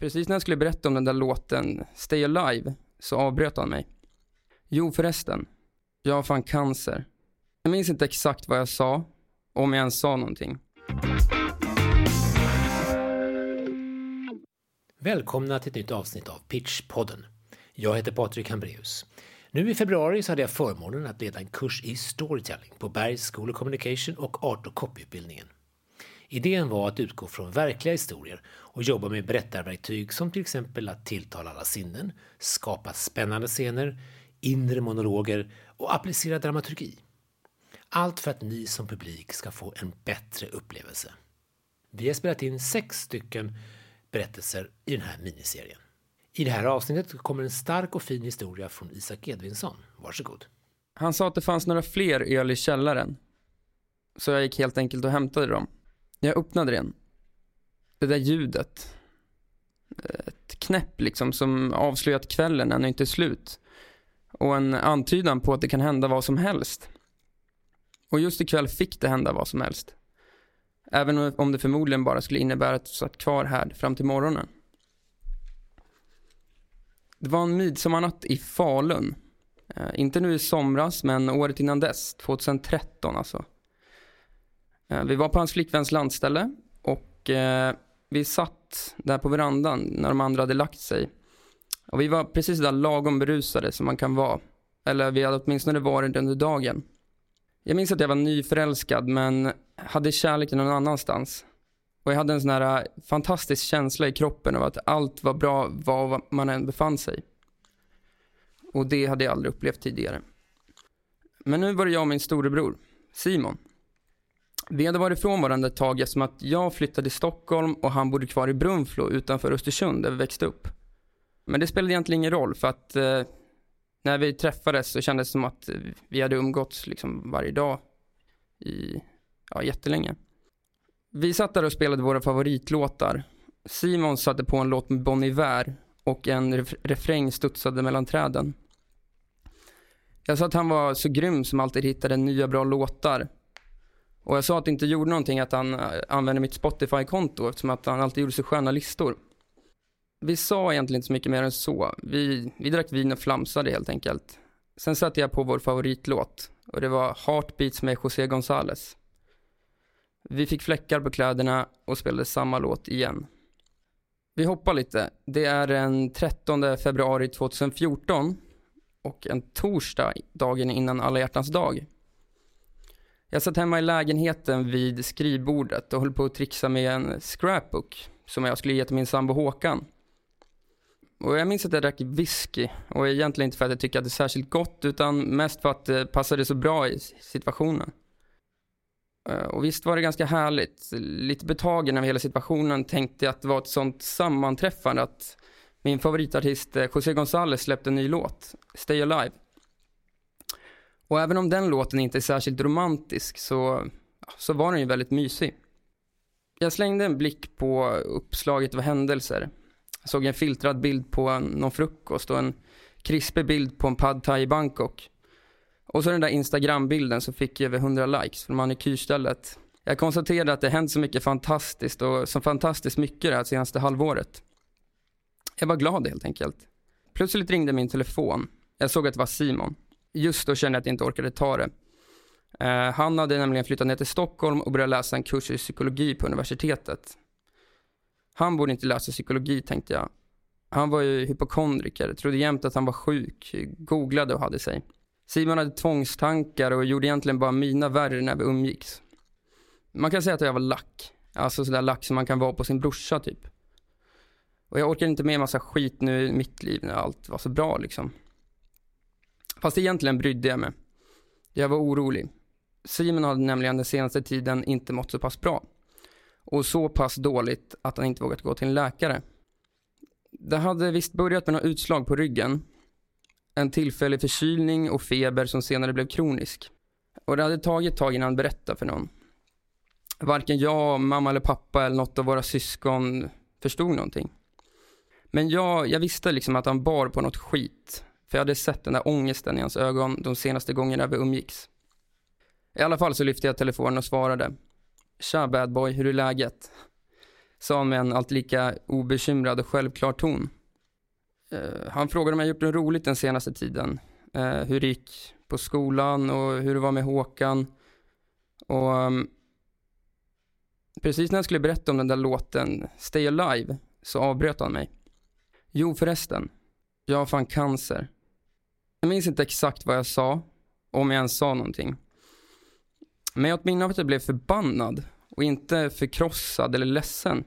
Precis när jag skulle berätta om den där låten Stay Alive så avbröt han mig. Jo förresten, jag har fan cancer. Jag minns inte exakt vad jag sa, om jag ens sa någonting. Välkomna till ett nytt avsnitt av Pitchpodden. Jag heter Patrik Hambreus. Nu i februari så hade jag förmånen att leda en kurs i storytelling på Bergs School of Communication och Art och Copyutbildningen. Idén var att utgå från verkliga historier och jobba med berättarverktyg som till exempel att tilltala alla sinnen, skapa spännande scener, inre monologer och applicera dramaturgi. Allt för att ni som publik ska få en bättre upplevelse. Vi har spelat in sex stycken berättelser i den här miniserien. I det här avsnittet kommer en stark och fin historia från Isak Edvinsson. Varsågod. Han sa att det fanns några fler öl i källaren. Så jag gick helt enkelt och hämtade dem. Jag öppnade den. Det där ljudet. Ett knäpp liksom som avslöjar att kvällen ännu inte är slut. Och en antydan på att det kan hända vad som helst. Och just ikväll fick det hända vad som helst. Även om det förmodligen bara skulle innebära att du satt kvar här fram till morgonen. Det var en midsommarnatt i Falun. Eh, inte nu i somras, men året innan dess, 2013 alltså. Eh, vi var på hans flickväns landställe och eh, vi satt där på verandan när de andra hade lagt sig. Och vi var precis där lagom berusade som man kan vara. Eller vi hade åtminstone varit under dagen. Jag minns att jag var nyförälskad men hade kärleken någon annanstans. Och jag hade en sån här eh, fantastisk känsla i kroppen av att allt var bra var man än befann sig. Och det hade jag aldrig upplevt tidigare. Men nu var det jag och min storebror, Simon. Vi hade varit ifrån varandra ett tag eftersom att jag flyttade till Stockholm och han bodde kvar i Brunflo utanför Östersund där vi växte upp. Men det spelade egentligen ingen roll för att eh, när vi träffades så kändes det som att eh, vi hade umgåtts liksom varje dag i, ja, jättelänge. Vi satt där och spelade våra favoritlåtar. Simon satte på en låt med Bon Iver och en ref refräng studsade mellan träden. Jag sa att han var så grym som alltid hittade nya bra låtar. Och jag sa att det inte gjorde någonting att han eh, använde mitt Spotify-konto eftersom att han alltid gjorde så sköna listor. Vi sa egentligen inte så mycket mer än så. Vi, vi drack vin och flamsade helt enkelt. Sen satte jag på vår favoritlåt och det var Heartbeats med José González. Vi fick fläckar på kläderna och spelade samma låt igen. Vi hoppar lite. Det är den 13 februari 2014 och en torsdag, dagen innan alla hjärtans dag. Jag satt hemma i lägenheten vid skrivbordet och höll på att trixa med en scrapbook som jag skulle ge till min sambo Håkan. Och jag minns att jag drack whisky och egentligen inte för att jag tyckte att det är särskilt gott utan mest för att det passade så bra i situationen. Eh, och visst var det ganska härligt. Lite betagen av hela situationen tänkte jag att det var ett sånt sammanträffande att min favoritartist eh, José González släppte en ny låt, Stay Alive. Och även om den låten inte är särskilt romantisk så, så var den ju väldigt mysig. Jag slängde en blick på uppslaget av händelser. Jag såg en filtrad bild på någon frukost och en krispig bild på en pad thai i Bangkok. Och så den där Instagram-bilden som fick över 100 likes från manikyrstället. Jag konstaterade att det hänt så mycket fantastiskt och så fantastiskt mycket det här senaste halvåret. Jag var glad helt enkelt. Plötsligt ringde min telefon. Jag såg att det var Simon. Just då kände jag att jag inte orkade ta det. Eh, han hade nämligen flyttat ner till Stockholm och börjat läsa en kurs i psykologi på universitetet. Han borde inte läsa psykologi tänkte jag. Han var ju hypokondriker, trodde jämt att han var sjuk, googlade och hade sig. Simon hade tvångstankar och gjorde egentligen bara mina värre när vi umgicks. Man kan säga att jag var lack. Alltså sådär lack som man kan vara på sin brorsa typ. Och jag orkar inte med massa skit nu i mitt liv när allt var så bra liksom. Fast egentligen brydde jag mig. Jag var orolig. Simon hade nämligen den senaste tiden inte mått så pass bra. Och så pass dåligt att han inte vågat gå till en läkare. Det hade visst börjat med några utslag på ryggen en tillfällig förkylning och feber som senare blev kronisk. Och det hade tagit ett tag innan han berättade för någon. Varken jag, mamma eller pappa eller något av våra syskon förstod någonting. Men jag, jag visste liksom att han bar på något skit. För jag hade sett den där ångesten i hans ögon de senaste gångerna vi umgicks. I alla fall så lyfte jag telefonen och svarade. Tja bad boy, hur är läget? sa han med en allt lika obekymrad och självklar ton. Uh, han frågade om jag gjort något roligt den senaste tiden. Uh, hur det gick på skolan och hur det var med Håkan. Och um, precis när jag skulle berätta om den där låten Stay Alive så avbröt han mig. Jo förresten, jag har fan cancer. Jag minns inte exakt vad jag sa, om jag ens sa någonting. Men jag har ett minne av att jag blev förbannad och inte förkrossad eller ledsen.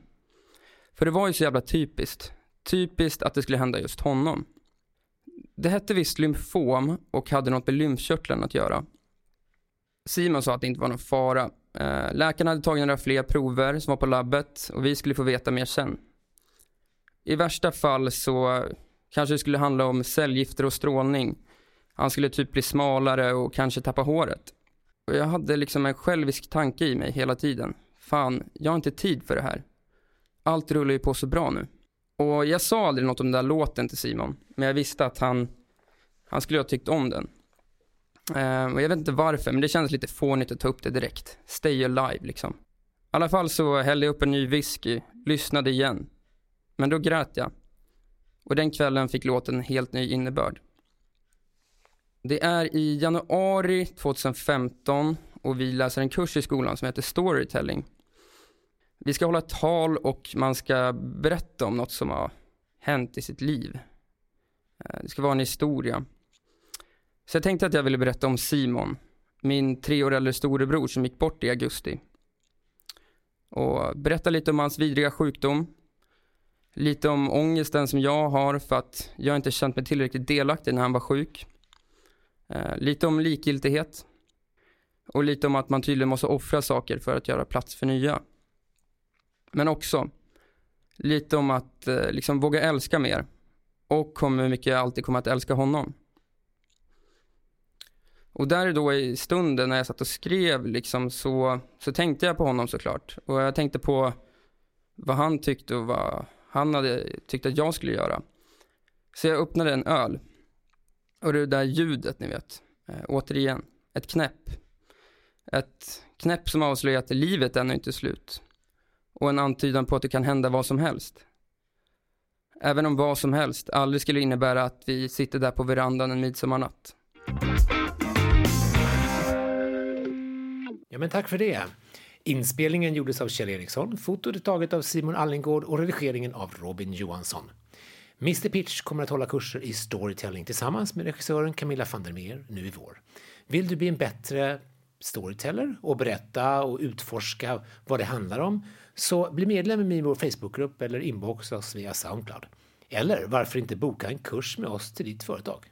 För det var ju så jävla typiskt. Typiskt att det skulle hända just honom. Det hette visst lymfom och hade något med lymfkörteln att göra. Simon sa att det inte var någon fara. Eh, Läkarna hade tagit några fler prover som var på labbet och vi skulle få veta mer sen. I värsta fall så kanske skulle handla om cellgifter och strålning. Han skulle typ bli smalare och kanske tappa håret. Och jag hade liksom en självisk tanke i mig hela tiden. Fan, jag har inte tid för det här. Allt rullar ju på så bra nu. Och jag sa aldrig något om den där låten till Simon. Men jag visste att han, han skulle ha tyckt om den. Uh, och jag vet inte varför, men det kändes lite fånigt att ta upp det direkt. Stay alive liksom. I alla fall så hällde jag upp en ny whisky, lyssnade igen. Men då grät jag. Och den kvällen fick låten en helt ny innebörd. Det är i januari 2015 och vi läser en kurs i skolan som heter Storytelling. Vi ska hålla ett tal och man ska berätta om något som har hänt i sitt liv. Eh, det ska vara en historia. Så jag tänkte att jag ville berätta om Simon, min tre år äldre storebror som gick bort i augusti. Och berätta lite om hans vidriga sjukdom. Lite om ångesten som jag har för att jag inte känt mig tillräckligt delaktig när han var sjuk. Eh, lite om likgiltighet. Och lite om att man tydligen måste offra saker för att göra plats för nya. Men också lite om att eh, liksom våga älska mer. Och om hur mycket jag alltid kommer att älska honom. Och där då i stunden när jag satt och skrev liksom så, så tänkte jag på honom såklart. Och jag tänkte på vad han tyckte och vad han hade tyckt att jag skulle göra. Så jag öppnade en öl. Och det där ljudet ni vet. Eh, återigen, ett knäpp. Ett knäpp som avslöjar att livet ännu inte är slut. Och en antydan på att det kan hända vad som helst. Även om vad som helst aldrig skulle innebära att vi sitter där på verandan en midsommarnatt. Ja, men tack för det. Inspelningen gjordes av Kjell Eriksson, fotot är taget av Simon Allingård och redigeringen av Robin Johansson. Mr Pitch kommer att hålla kurser i storytelling tillsammans med regissören Camilla van der Meer nu i vår. Vill du bli en bättre storyteller och berätta och utforska vad det handlar om så bli medlem i vår Facebookgrupp eller inboxa oss via Soundcloud. Eller varför inte boka en kurs med oss till ditt företag?